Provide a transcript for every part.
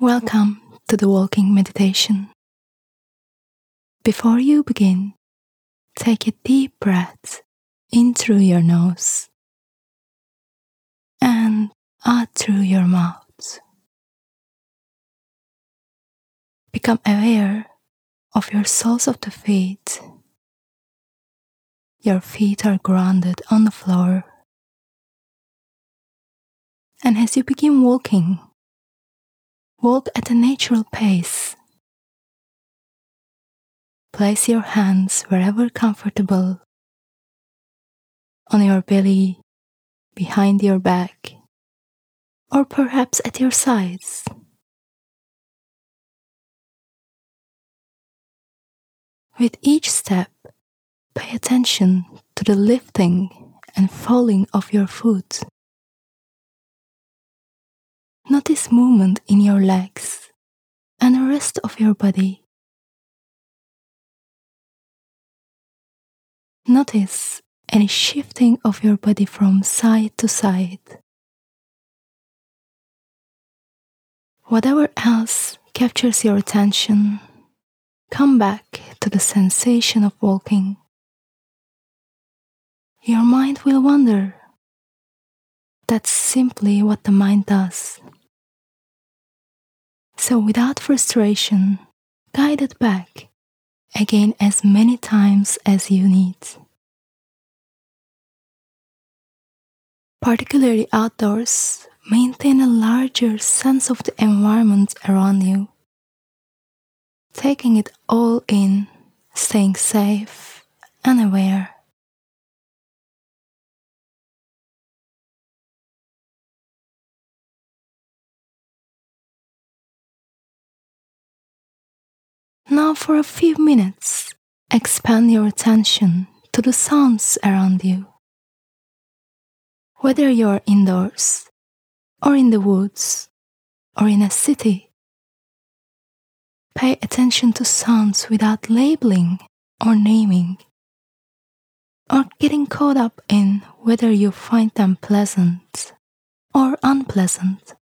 Welcome to the walking meditation. Before you begin, take a deep breath in through your nose and out through your mouth. Become aware of your soles of the feet. Your feet are grounded on the floor. And as you begin walking, walk at a natural pace. Place your hands wherever comfortable on your belly, behind your back, or perhaps at your sides. With each step, pay attention to the lifting and falling of your foot. Notice movement in your legs and the rest of your body. Notice any shifting of your body from side to side. Whatever else captures your attention, come back to the sensation of walking. Your mind will wander. That's simply what the mind does. So, without frustration, guide it back again as many times as you need. Particularly outdoors, maintain a larger sense of the environment around you, taking it all in, staying safe and aware. Now, for a few minutes, expand your attention to the sounds around you. Whether you're indoors, or in the woods, or in a city, pay attention to sounds without labeling or naming, or getting caught up in whether you find them pleasant or unpleasant.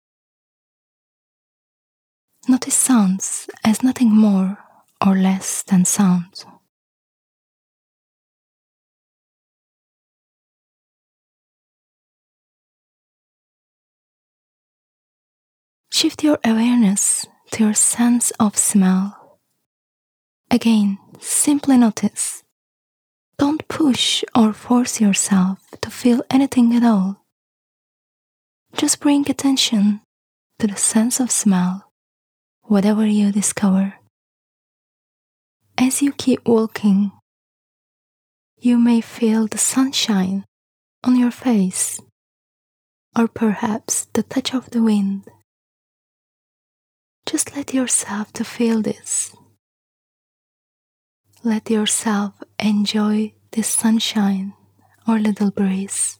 Notice sounds as nothing more or less than sound. Shift your awareness to your sense of smell. Again, simply notice. Don't push or force yourself to feel anything at all. Just bring attention to the sense of smell, whatever you discover. As you keep walking, you may feel the sunshine on your face, or perhaps the touch of the wind. Just let yourself to feel this. Let yourself enjoy this sunshine or little breeze.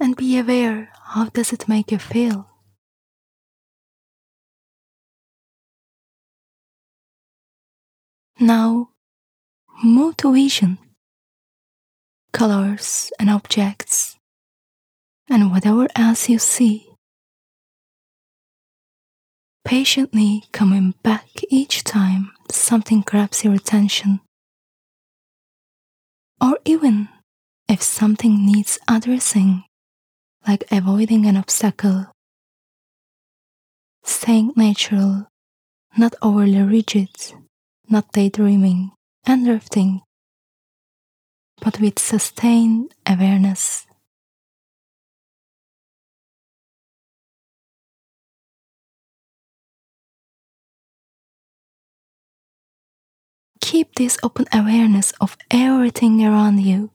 And be aware how does it make you feel? Now, move to vision, colors and objects, and whatever else you see. Patiently coming back each time something grabs your attention. Or even if something needs addressing, like avoiding an obstacle. Staying natural, not overly rigid not daydreaming and drifting, but with sustained awareness. Keep this open awareness of everything around you,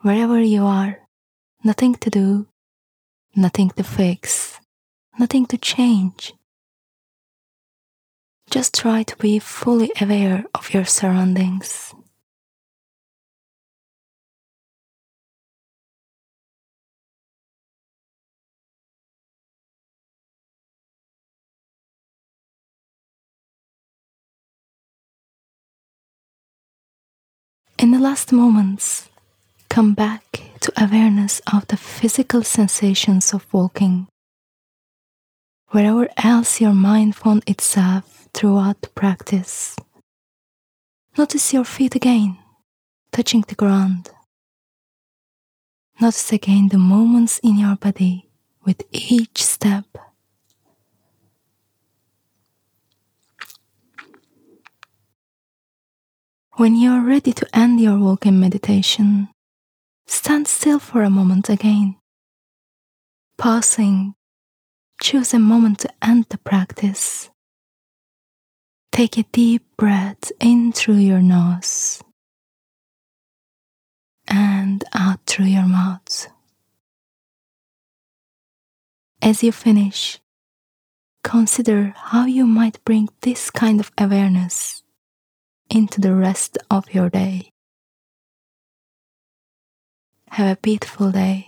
wherever you are, nothing to do, nothing to fix, nothing to change. Just try to be fully aware of your surroundings. In the last moments, come back to awareness of the physical sensations of walking. wherever else your mind found itself throughout the practice. Notice your feet again, touching the ground. Notice again the movements in your body with each step. When you are ready to end your walking meditation, stand still for a moment again. Pausing, choose a moment to end the practice. Take a deep breath in through your nose and out through your mouth. As you finish, consider how you might bring this kind of awareness into the rest of your day. Have a beautiful day.